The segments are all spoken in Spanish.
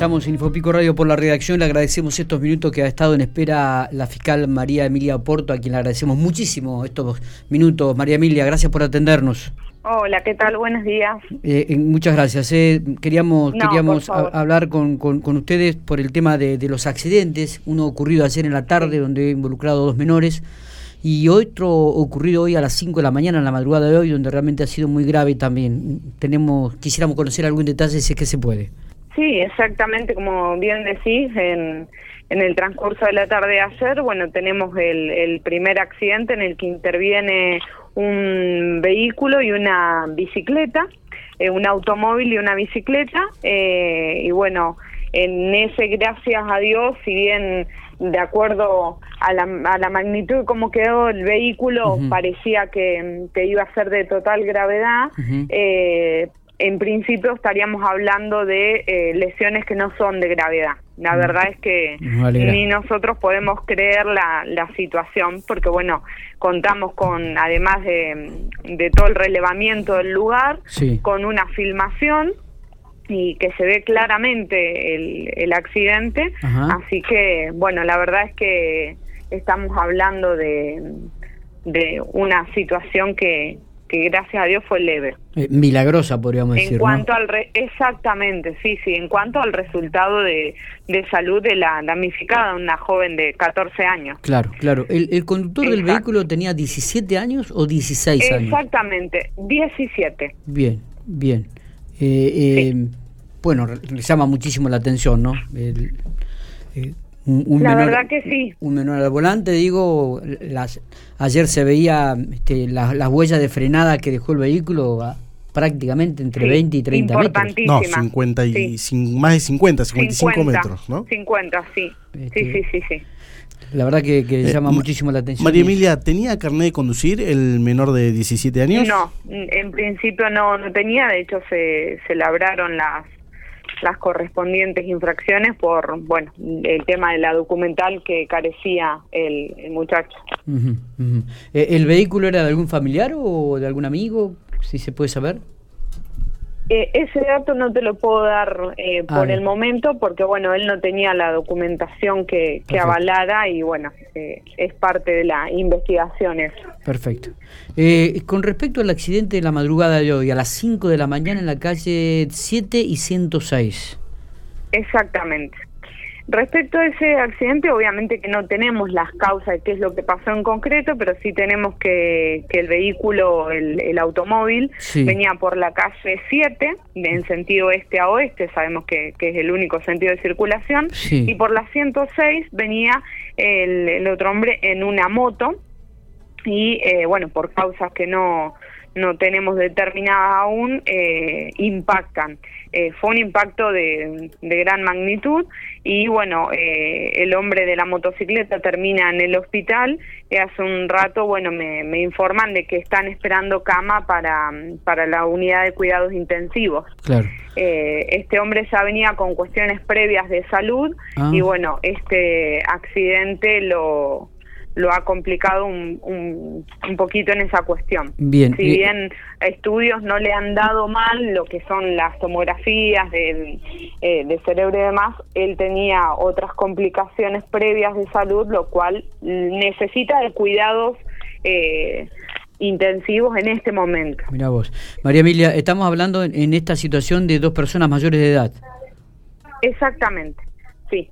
Estamos en Infopico Radio por la redacción. Le agradecemos estos minutos que ha estado en espera la fiscal María Emilia Porto, a quien le agradecemos muchísimo estos minutos. María Emilia, gracias por atendernos. Hola, ¿qué tal? Buenos días. Eh, eh, muchas gracias. Eh. Queríamos, queríamos hablar con, con, ustedes por el tema de, de, los accidentes. Uno ocurrido ayer en la tarde, donde he involucrado dos menores, y otro ocurrido hoy a las 5 de la mañana, en la madrugada de hoy, donde realmente ha sido muy grave también. Tenemos, quisiéramos conocer algún detalle si es que se puede. Sí, exactamente como bien decís, en, en el transcurso de la tarde de ayer, bueno, tenemos el, el primer accidente en el que interviene un vehículo y una bicicleta, eh, un automóvil y una bicicleta, eh, y bueno, en ese, gracias a Dios, si bien de acuerdo a la, a la magnitud de cómo quedó el vehículo, parecía que, que, iba a ser de total gravedad, eh, en principio estaríamos hablando de eh, lesiones que no son de gravedad. La mm. verdad es que ni nosotros podemos creer la, la situación, porque bueno, contamos con, además de, de todo el relevamiento del lugar, con una filmación y que se ve claramente el, el accidente. Así que, bueno, la verdad es que estamos hablando de, de una situación que, que gracias a Dios fue leve. Eh, milagrosa, podríamos decir. En cuanto al exactamente, sí, sí, en cuanto al resultado de, de salud de la damnificada, una joven de 14 años. Claro, claro. ¿El, conductor del vehículo tenía 17 años o 16 años? Exactamente, 17. Bien, bien. Eh, eh, bueno, llama muchísimo la atención, ¿no? El, un, la verdad que sí. Un menor al volante, digo, las, ayer se veía este, las huellas de frenada que dejó el vehículo prácticamente entre 20 y 30 metros. No, 50 y, más de 50, 55 metros, ¿no? 50, sí. sí, sí, sí, sí. La verdad que, eh, llama muchísimo la atención. María Emilia, ¿tenía carnet de conducir el menor de 17 años? No, en principio no, no tenía, de hecho se, se labraron las las correspondientes infracciones por, bueno, el tema de la documental que carecía el, muchacho. Eh, ¿El vehículo era de algún familiar o de algún amigo, si se puede saber? Eh, ese dato no te lo puedo dar eh, por el momento porque, bueno, él no tenía la documentación que, que avalara y, bueno, eh, es parte de la investigación eso. Perfecto. Eh, con respecto al accidente de la madrugada de hoy, a las 5 de la mañana en la calle 7 y 106. Exactamente. Respecto a ese accidente, obviamente que no tenemos las causas de qué es lo que pasó en concreto, pero sí tenemos que, que el vehículo, el, automóvil, venía por la calle 7, en sentido este a oeste, sabemos que, que es el único sentido de circulación, y por la 106 venía el, el otro hombre en una moto, y eh, bueno, por causas que no no tenemos determinadas aún, eh, impactan. Eh, fue un impacto de, de, gran magnitud y bueno, eh, el hombre de la motocicleta termina en el hospital y hace un rato, bueno, me, me informan de que están esperando cama para, para la unidad de cuidados intensivos. Claro. este hombre ya venía con cuestiones previas de salud ah. y bueno, este accidente lo lo ha complicado un, un, poquito en esa cuestión. Bien. Si bien estudios no le han dado mal lo que son las tomografías de, eh, de cerebro y demás, él tenía otras complicaciones previas de salud, lo cual necesita de cuidados eh, intensivos en este momento. Mira vos. María Emilia, estamos hablando en esta situación de dos personas mayores de edad. Exactamente, sí.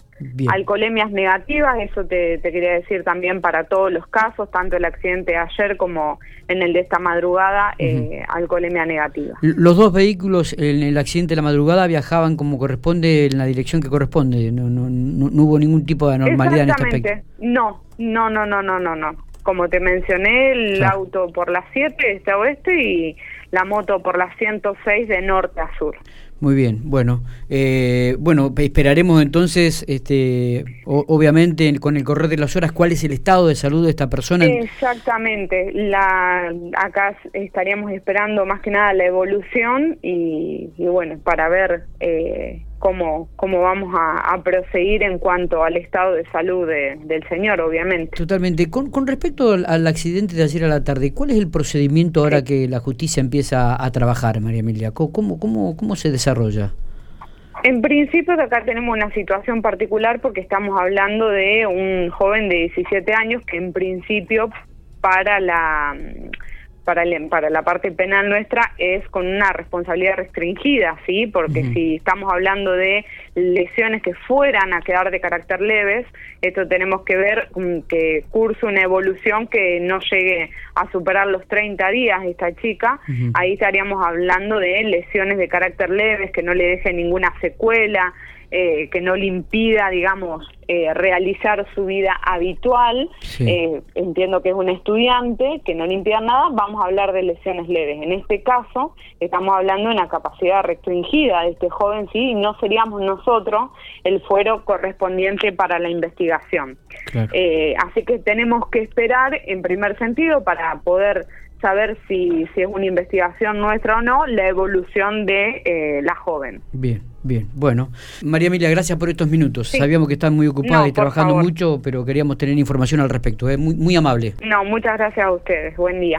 Alcoholemias negativas, eso te, quería decir también para todos los casos, tanto el accidente de ayer como en el de esta madrugada, eh, alcoholemia negativa. Los dos vehículos en el accidente de la madrugada viajaban como corresponde, en la dirección que corresponde, no, no, no, hubo ningún tipo de anormalidad en este aspecto. No, no, no, no, no, no, no. Como te mencioné, el auto por la 7 de este a oeste y la moto por la 106 de norte a sur. Muy bien, bueno, eh, bueno, esperaremos entonces, este, obviamente con el correr de las horas, cuál es el estado de salud de esta persona. Exactamente, la, acá estaríamos esperando más que nada la evolución y, bueno, para ver eh, cómo, cómo vamos a, a, proseguir en cuanto al estado de salud del señor, obviamente. Totalmente. Con, con respecto al, accidente de ayer a la tarde, ¿cuál es el procedimiento ahora que la justicia empieza a trabajar, María Emilia? ¿Cómo, cómo, cómo se desarrolla? En principio acá tenemos una situación particular porque estamos hablando de un joven de 17 años que en principio para la para, para la parte penal nuestra es con una responsabilidad restringida, ¿sí? Porque si estamos hablando de lesiones que fueran a quedar de carácter leves, esto tenemos que ver que curse una evolución que no llegue a superar los 30 días esta chica, ahí estaríamos hablando de lesiones de carácter leves que no le dejen ninguna secuela, eh, que no le impida, digamos, eh, realizar su vida habitual. Eh, entiendo que es un estudiante, que no le impida nada, vamos a hablar de lesiones leves. En este caso, estamos hablando de una capacidad restringida de este joven, sí, y no seríamos nosotros el fuero correspondiente para la investigación. así que tenemos que esperar, en primer sentido, para poder saber si, si es una investigación nuestra o no, la evolución de la joven. Bien. Bien, bueno. María Emilia, gracias por estos minutos. Sabíamos que están muy ocupada y trabajando mucho, pero queríamos tener información al respecto. Es ¿eh? muy, muy amable. No, muchas gracias a ustedes. Buen día.